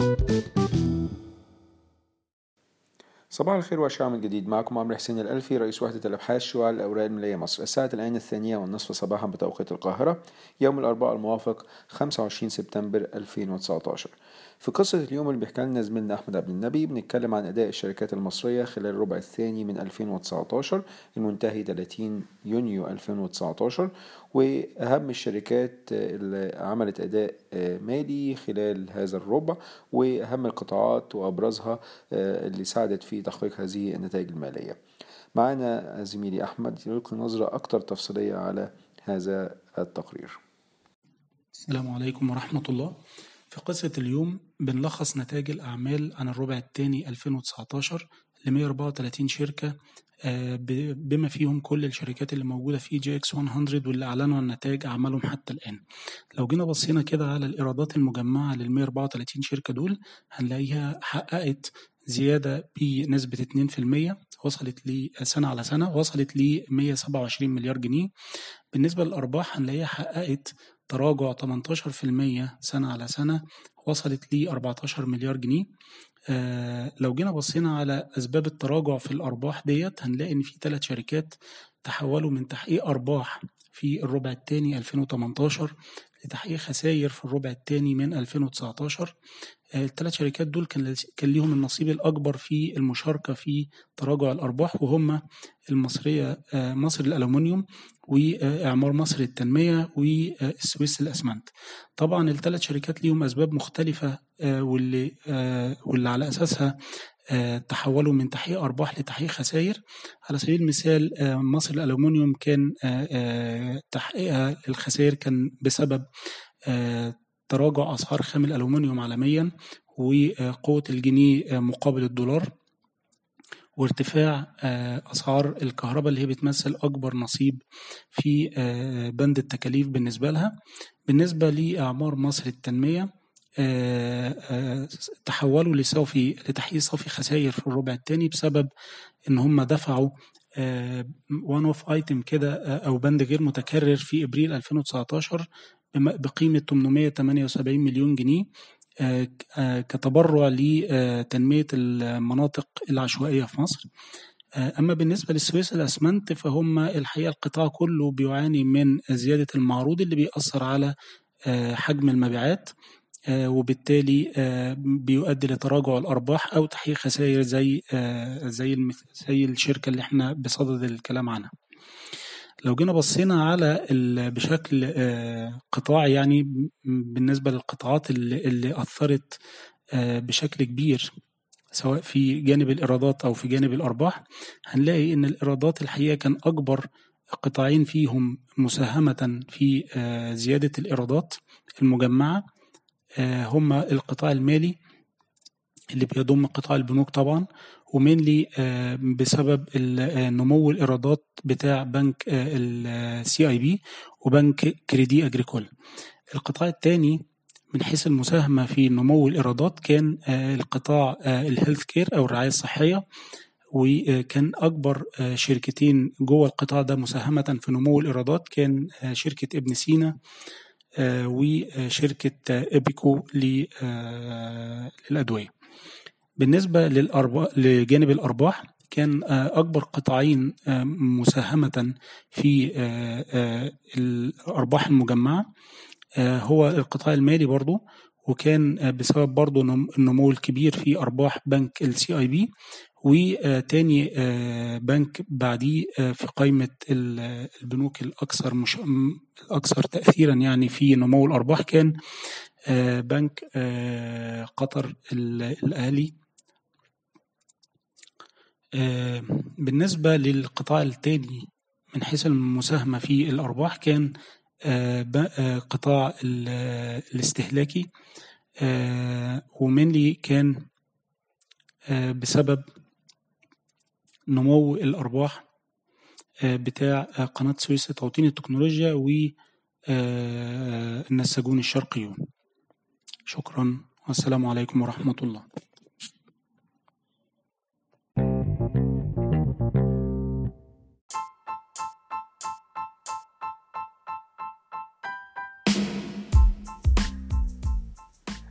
thank you صباح الخير وعشاء من جديد. معكم عمرو حسين الألفي رئيس وحدة الأبحاث شعاع الأوراق المالية مصر. الساعة الآن الثانية والنصف صباحا بتوقيت القاهرة. يوم الأربعاء الموافق 25 سبتمبر 2019 في قصة اليوم اللي بيحكي لنا زميلنا أحمد عبد النبي بنتكلم عن أداء الشركات المصرية خلال الربع الثاني من 2019 المنتهي 30 يونيو 2019 وأهم الشركات اللي عملت أداء مالي خلال هذا الربع وأهم القطاعات وأبرزها اللي ساعدت في تحقيق هذه النتائج المالية. معنا زميلي أحمد يلقي نظرة أكثر تفصيلية على هذا التقرير. السلام عليكم ورحمة الله. في قصة اليوم بنلخص نتائج الأعمال عن الربع الثاني 2019 ل 134 شركة بما فيهم كل الشركات اللي موجودة في جي إكس 100 واللي أعلنوا عن نتائج أعمالهم حتى الآن. لو جينا بصينا كده على الإيرادات المجمعة لل 134 شركة دول هنلاقيها حققت زيادة بنسبة 2% وصلت لسنة على سنة وصلت ل 127 مليار جنيه. بالنسبة للأرباح هنلاقيها حققت تراجع 18% سنة على سنة وصلت ل 14 مليار جنيه. آه لو جينا بصينا على أسباب التراجع في الأرباح ديت هنلاقي إن في ثلاث شركات تحولوا من تحقيق أرباح في الربع الثاني 2018 لتحقيق خسائر في الربع الثاني من 2019 الثلاث شركات دول كان كان ليهم النصيب الأكبر في المشاركة في تراجع الأرباح وهم المصرية مصر الألومنيوم وإعمار مصر التنمية والسويس الأسمنت. طبعا الثلاث شركات ليهم أسباب مختلفة واللي واللي على أساسها تحولوا من تحقيق أرباح لتحقيق خسائر. على سبيل المثال مصر الألومنيوم كان تحقيقها للخسائر كان بسبب تراجع أسعار خام الألومنيوم عالميا وقوة الجنيه مقابل الدولار وارتفاع أسعار الكهرباء اللي هي بتمثل أكبر نصيب في بند التكاليف بالنسبة لها. بالنسبة لأعمار مصر التنمية تحولوا لصافي لتحقيق صافي خسائر في الربع الثاني بسبب إن هم دفعوا وان اوف ايتم كده أو بند غير متكرر في إبريل 2019 بقيمة 878 مليون جنيه كتبرع لتنمية المناطق العشوائية في مصر. أما بالنسبة للسويس الأسمنت فهم الحقيقة القطاع كله بيعاني من زيادة المعروض اللي بيأثر على حجم المبيعات. وبالتالي بيؤدي لتراجع الأرباح أو تحقيق خسائر زي زي زي الشركة اللي إحنا بصدد الكلام عنها. لو جينا بصينا على بشكل قطاعي يعني بالنسبة للقطاعات اللي, اللي أثرت بشكل كبير سواء في جانب الإيرادات أو في جانب الأرباح هنلاقي إن الإيرادات الحقيقة كان أكبر قطاعين فيهم مساهمة في زيادة الإيرادات المجمعة هما القطاع المالي اللي بيضم قطاع البنوك طبعا و mainly بسبب نمو الإيرادات بتاع بنك ال CIB وبنك كريدي أجريكول. القطاع الثاني من حيث المساهمة في نمو الإيرادات كان القطاع ال health care أو الرعاية الصحية وكان أكبر شركتين جوه القطاع ده مساهمة في نمو الإيرادات كان شركة ابن سينا وشركة إبيكو للأدوية. بالنسبة لجانب الأرباح كان أكبر قطاعين مساهمة في الأرباح المجمعة هو القطاع المالي برضو. وكان بسبب برضو النمو الكبير في أرباح بنك السي اي بي وتاني بنك بعديه في قائمة البنوك الأكثر مش الأكثر تأثيرا يعني في نمو الأرباح كان بنك قطر الأهلي. بالنسبة للقطاع الثاني من حيث المساهمة في الأرباح كان قطاع الاستهلاكي. ومنلي كان بسبب نمو الأرباح بتاع قناة سويس لتوطين التكنولوجيا والنساجون الشرقيون. شكرا. والسلام عليكم ورحمة الله.